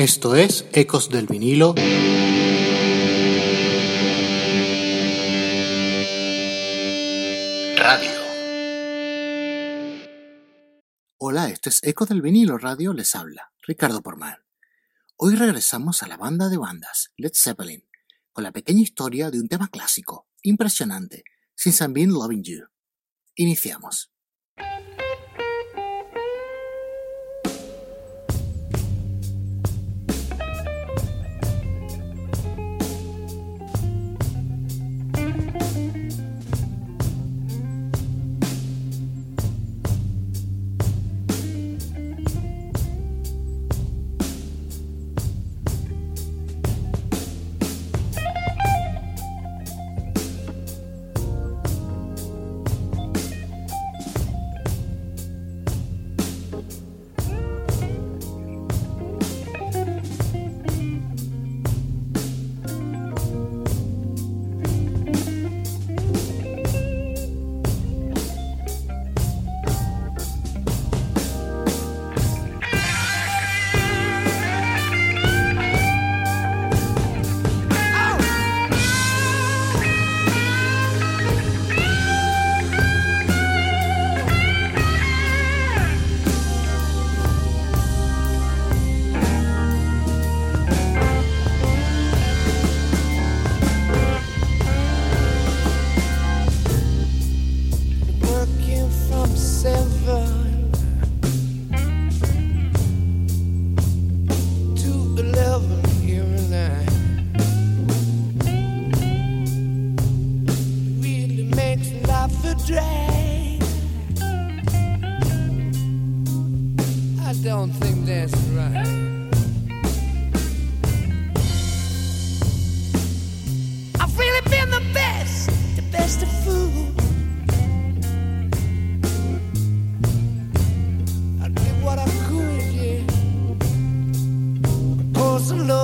Esto es Ecos del vinilo. Radio. Hola, esto es Ecos del vinilo radio, les habla Ricardo Porman. Hoy regresamos a la banda de bandas, Led Zeppelin, con la pequeña historia de un tema clásico, impresionante, Since I've Been Loving You. Iniciamos.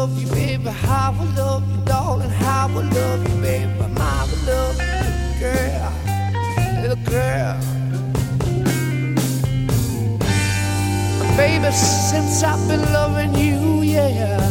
love you, baby. How I love you, darling. How I love you, baby. My I love you, girl, little girl. Baby, since I've been loving you, yeah.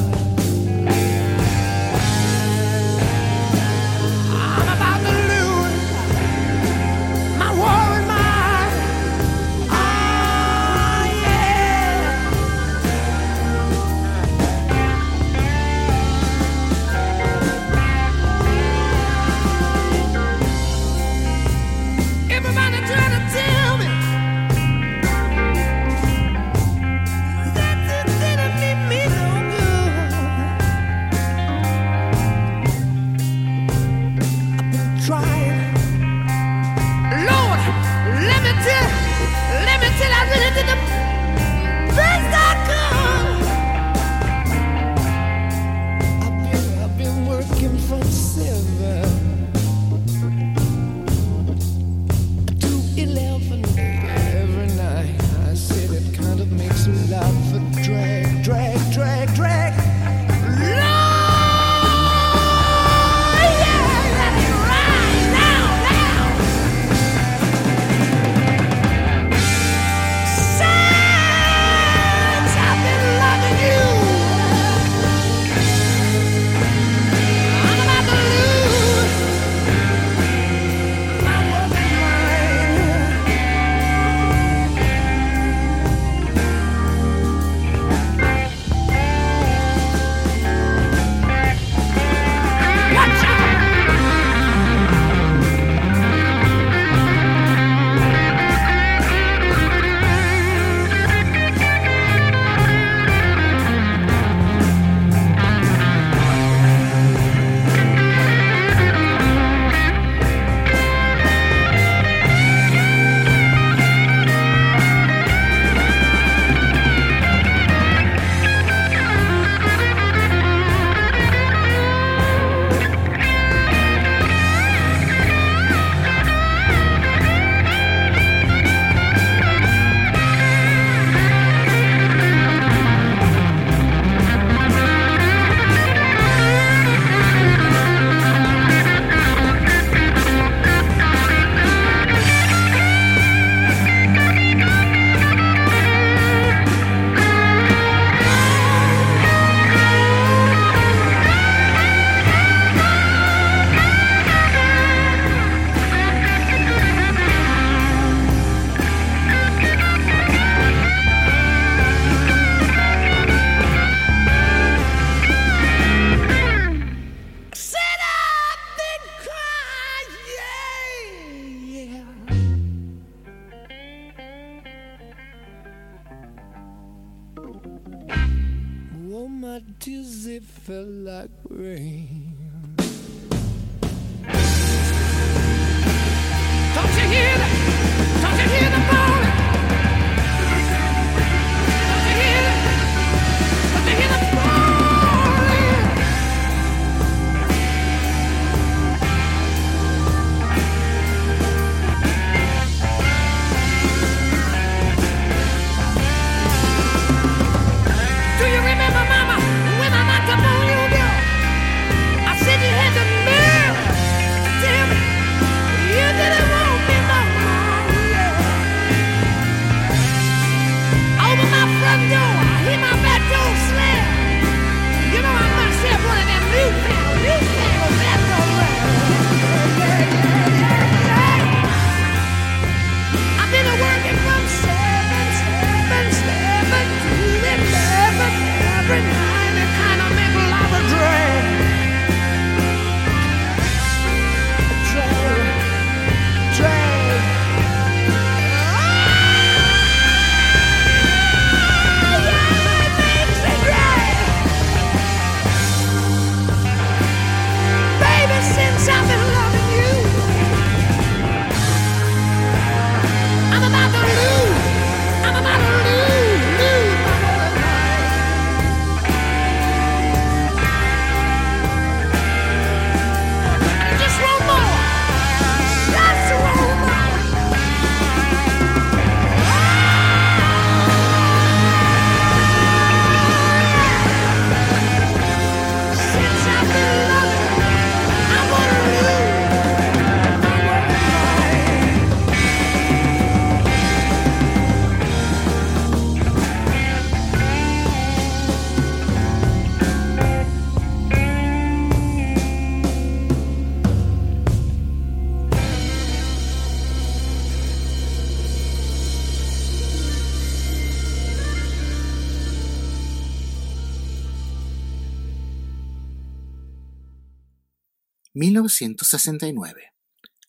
Oh, my tears, they fell like rain.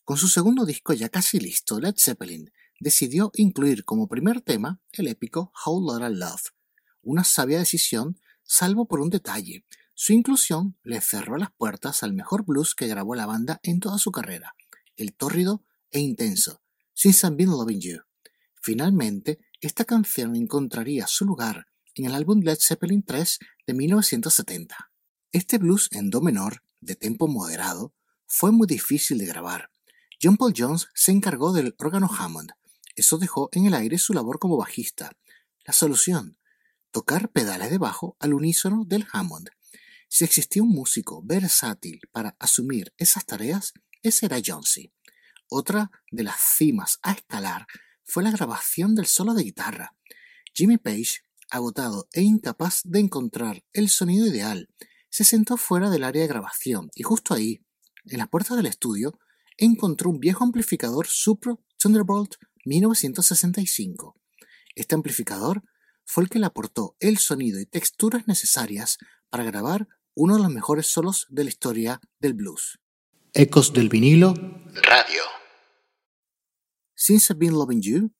Con su segundo disco ya casi listo, Led Zeppelin decidió incluir como primer tema el épico Whole Lotta Love, una sabia decisión salvo por un detalle. Su inclusión le cerró las puertas al mejor blues que grabó la banda en toda su carrera, el tórrido e intenso, Since I've Been Loving You. Finalmente, esta canción encontraría su lugar en el álbum Led Zeppelin 3 de 1970. Este blues en do menor de tempo moderado, fue muy difícil de grabar. John Paul Jones se encargó del órgano Hammond. Eso dejó en el aire su labor como bajista. La solución, tocar pedales de bajo al unísono del Hammond. Si existía un músico versátil para asumir esas tareas, ese era Jonesy. Otra de las cimas a escalar fue la grabación del solo de guitarra. Jimmy Page, agotado e incapaz de encontrar el sonido ideal, se sentó fuera del área de grabación y justo ahí, en la puerta del estudio, encontró un viejo amplificador Supro Thunderbolt 1965. Este amplificador fue el que le aportó el sonido y texturas necesarias para grabar uno de los mejores solos de la historia del blues. Ecos del vinilo Radio. Since I've Been Loving You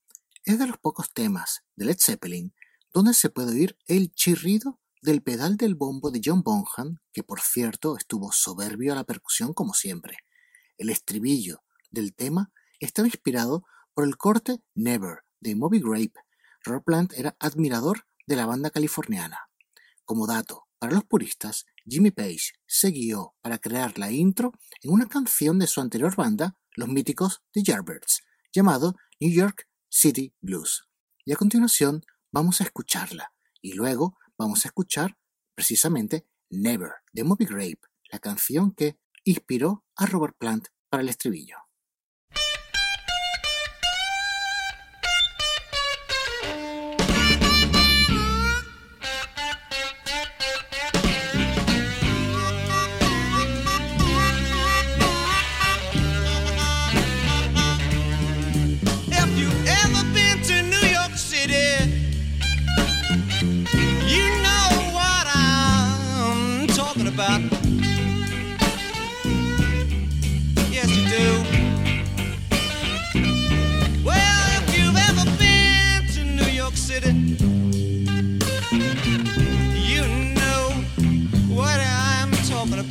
es de los pocos temas de Led Zeppelin donde se puede oír el chirrido del pedal del bombo de John Bonham, que por cierto estuvo soberbio a la percusión como siempre. El estribillo del tema estaba inspirado por el corte Never de Moby Grape. Rob Plant era admirador de la banda californiana. Como dato, para los puristas, Jimmy Page se guió para crear la intro en una canción de su anterior banda, los míticos The Yardbirds, llamado New York City Blues. Y a continuación vamos a escucharla, y luego vamos a escuchar precisamente Never de Moby Grape, la canción que inspiró a Robert Plant para el estribillo.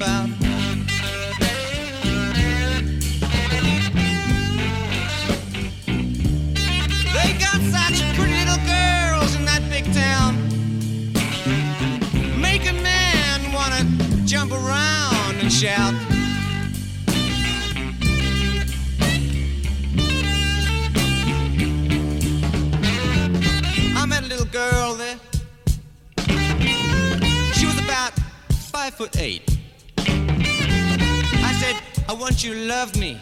About. They got such pretty little girls in that big town. Make a man wanna jump around and shout. I met a little girl there. She was about five foot eight. I want you to love me.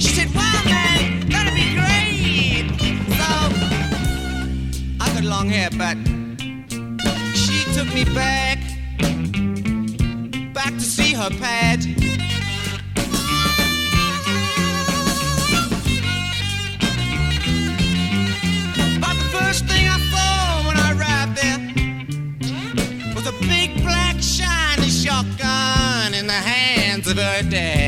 She said, Wow, man, that'd be great. So, I got long hair, but she took me back, back to see her pad. But the first thing birthday.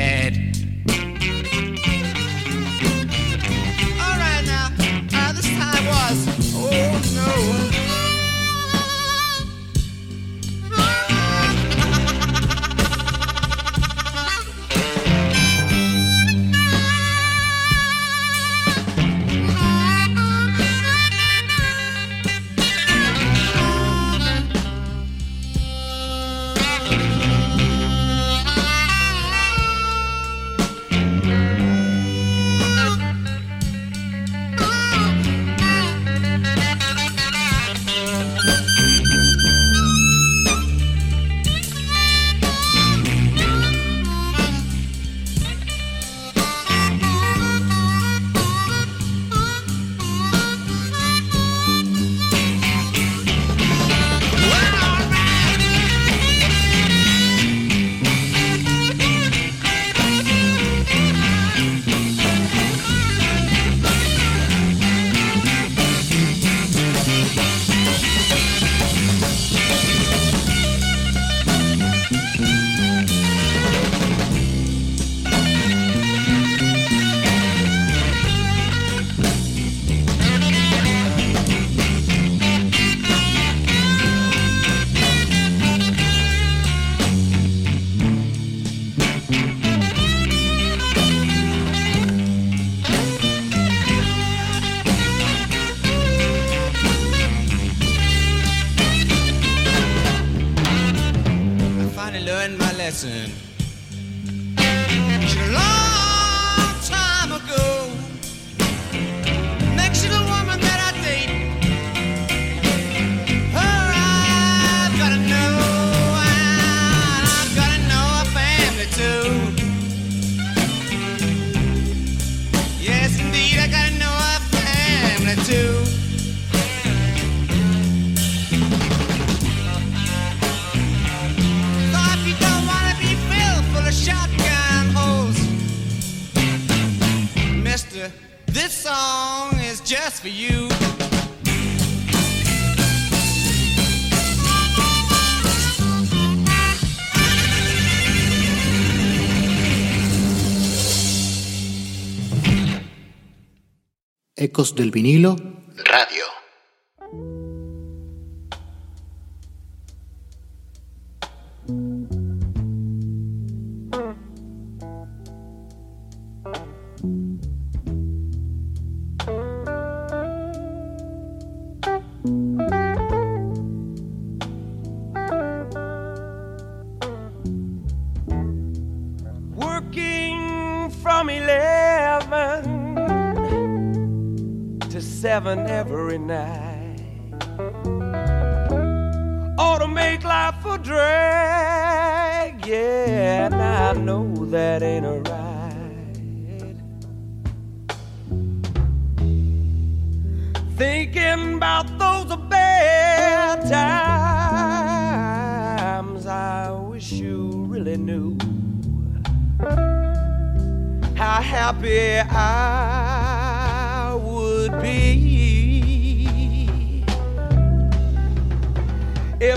Ecos del vinilo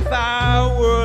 if I were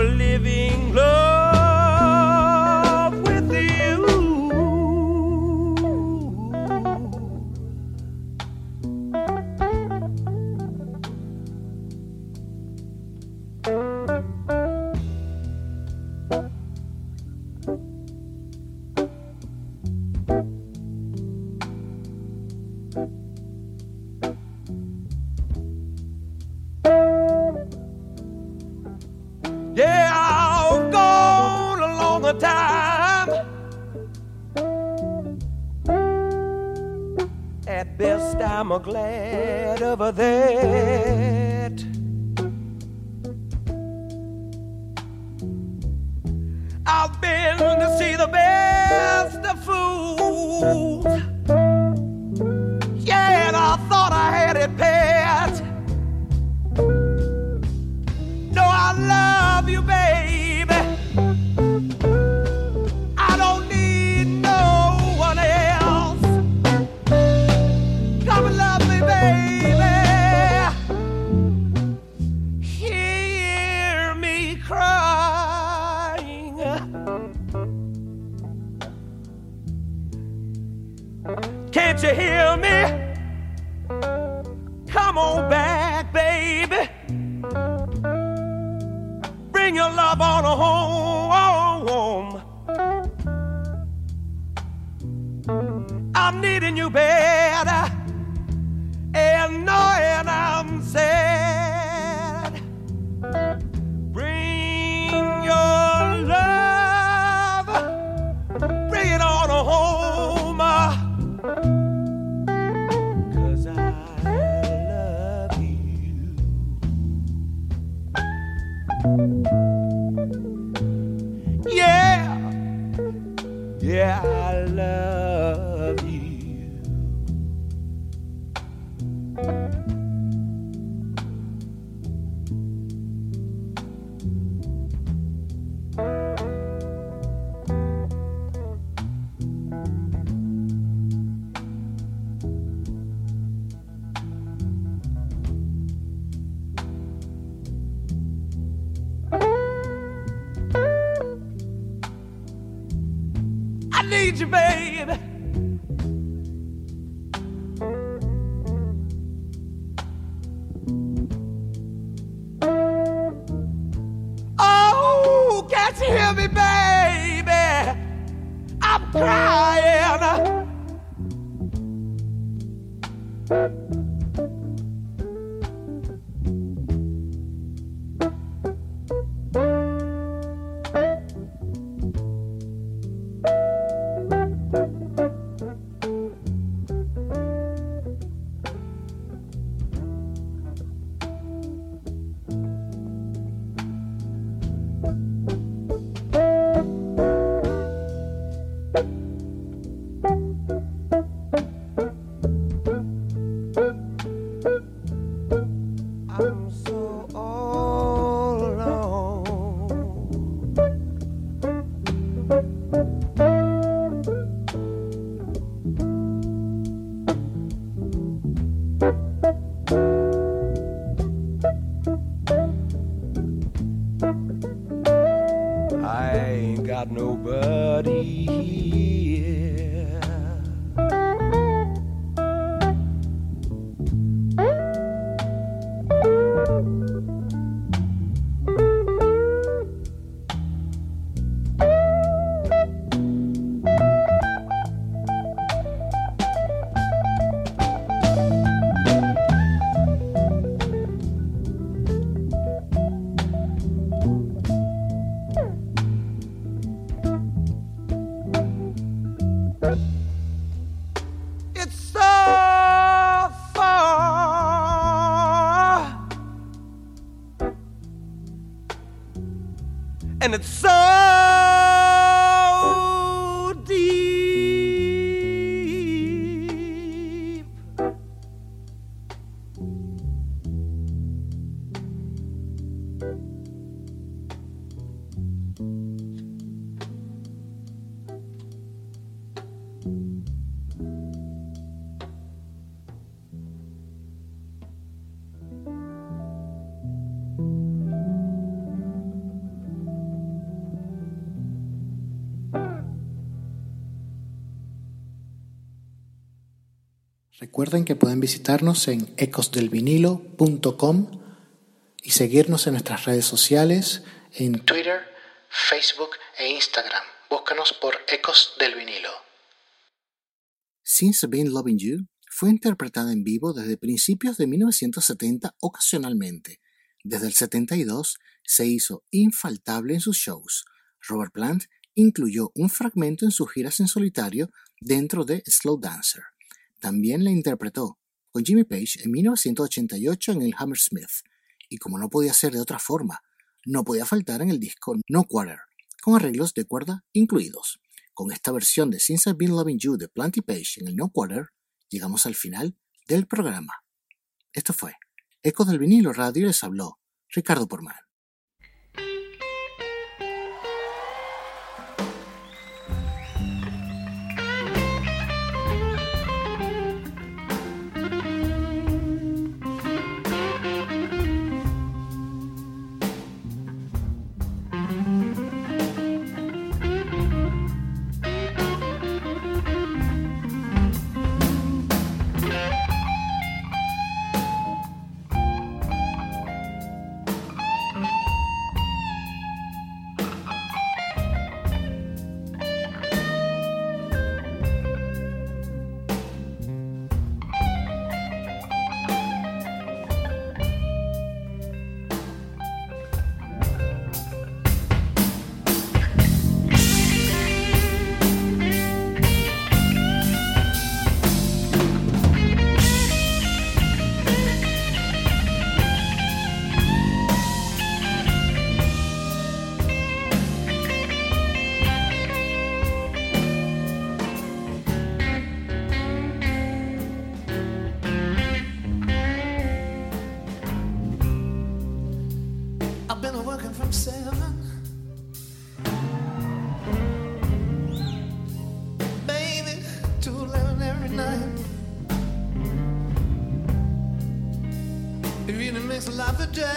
yeah, I love It's so. Recuerden que pueden visitarnos en ecosdelvinilo.com y seguirnos en nuestras redes sociales en Twitter, Facebook e Instagram. Búscanos por Ecos del Vinilo. Since Been Loving You fue interpretada en vivo desde principios de 1970 ocasionalmente, Desde el 72 se hizo infaltable en sus shows. Robert Plant incluyó un fragmento en sus giras en solitario dentro de Slow Dancer. También la interpretó con Jimmy Page en 1988 en el Hammersmith, y como no podía ser de otra forma, no podía faltar en el disco No Quarter, con arreglos de cuerda incluidos. Con esta versión de Since I've Been Loving You de Planty Page en el No Quarter, llegamos al final del programa. Esto fue Ecos del vinilo radio les habló Ricardo Porman. Really makes life a drag.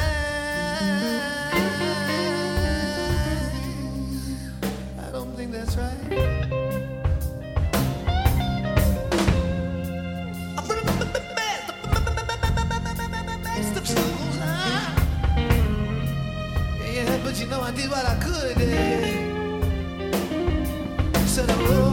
I don't think that's right. Yeah, but you know I did what I could. Said, oh,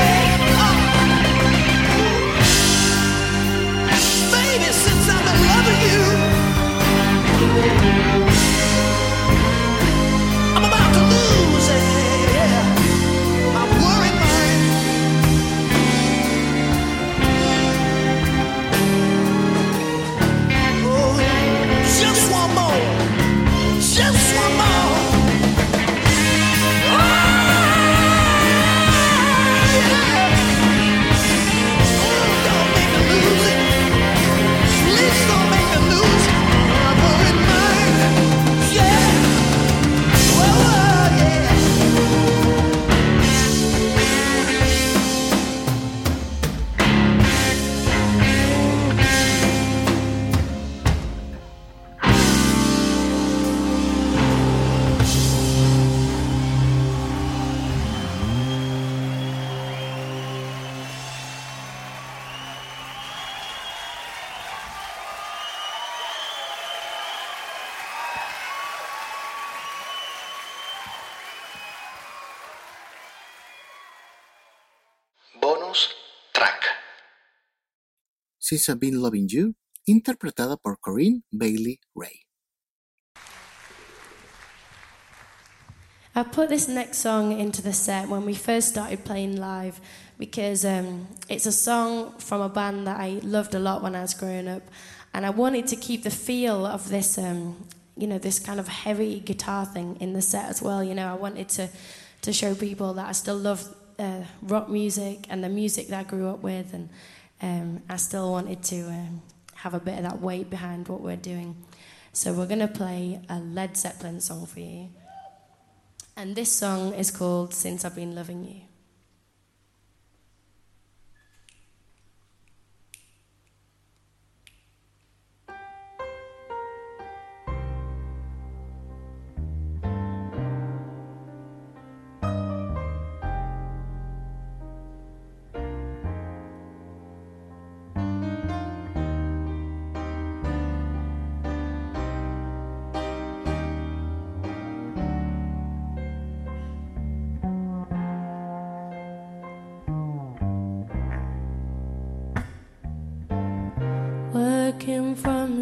Since I've Been Loving You, interpretada por Corinne Bailey Ray. I put this next song into the set when we first started playing live because um, it's a song from a band that I loved a lot when I was growing up, and I wanted to keep the feel of this, um, you know, this kind of heavy guitar thing in the set as well. You know, I wanted to to show people that I still love uh, rock music and the music that I grew up with, and um, I still wanted to um, have a bit of that weight behind what we're doing. So we're gonna play a Led Zeppelin song for you. And this song is called Since I've Been Loving You.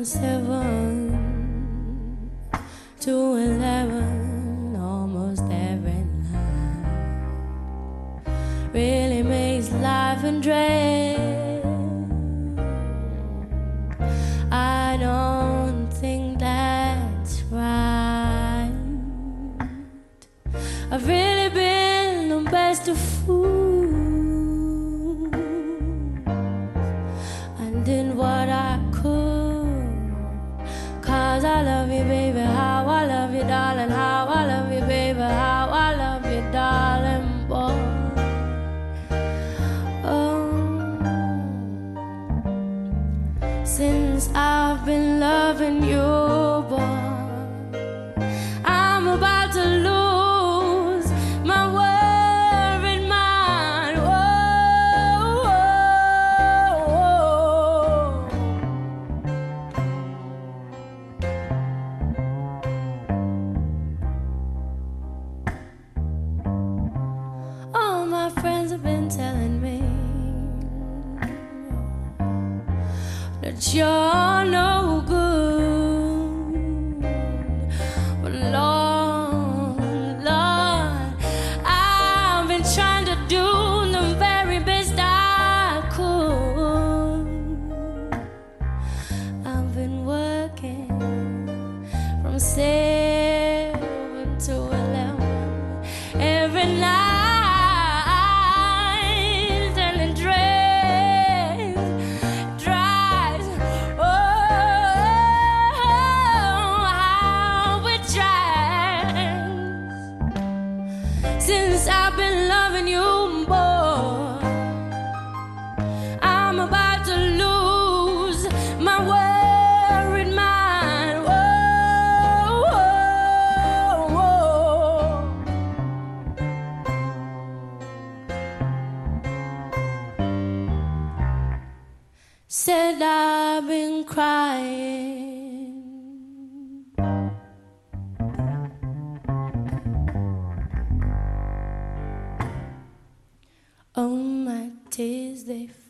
Seven all my tears they fall.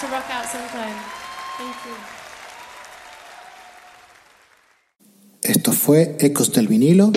to rock out sometime. Thank you. Esto fue Ecos del vinilo.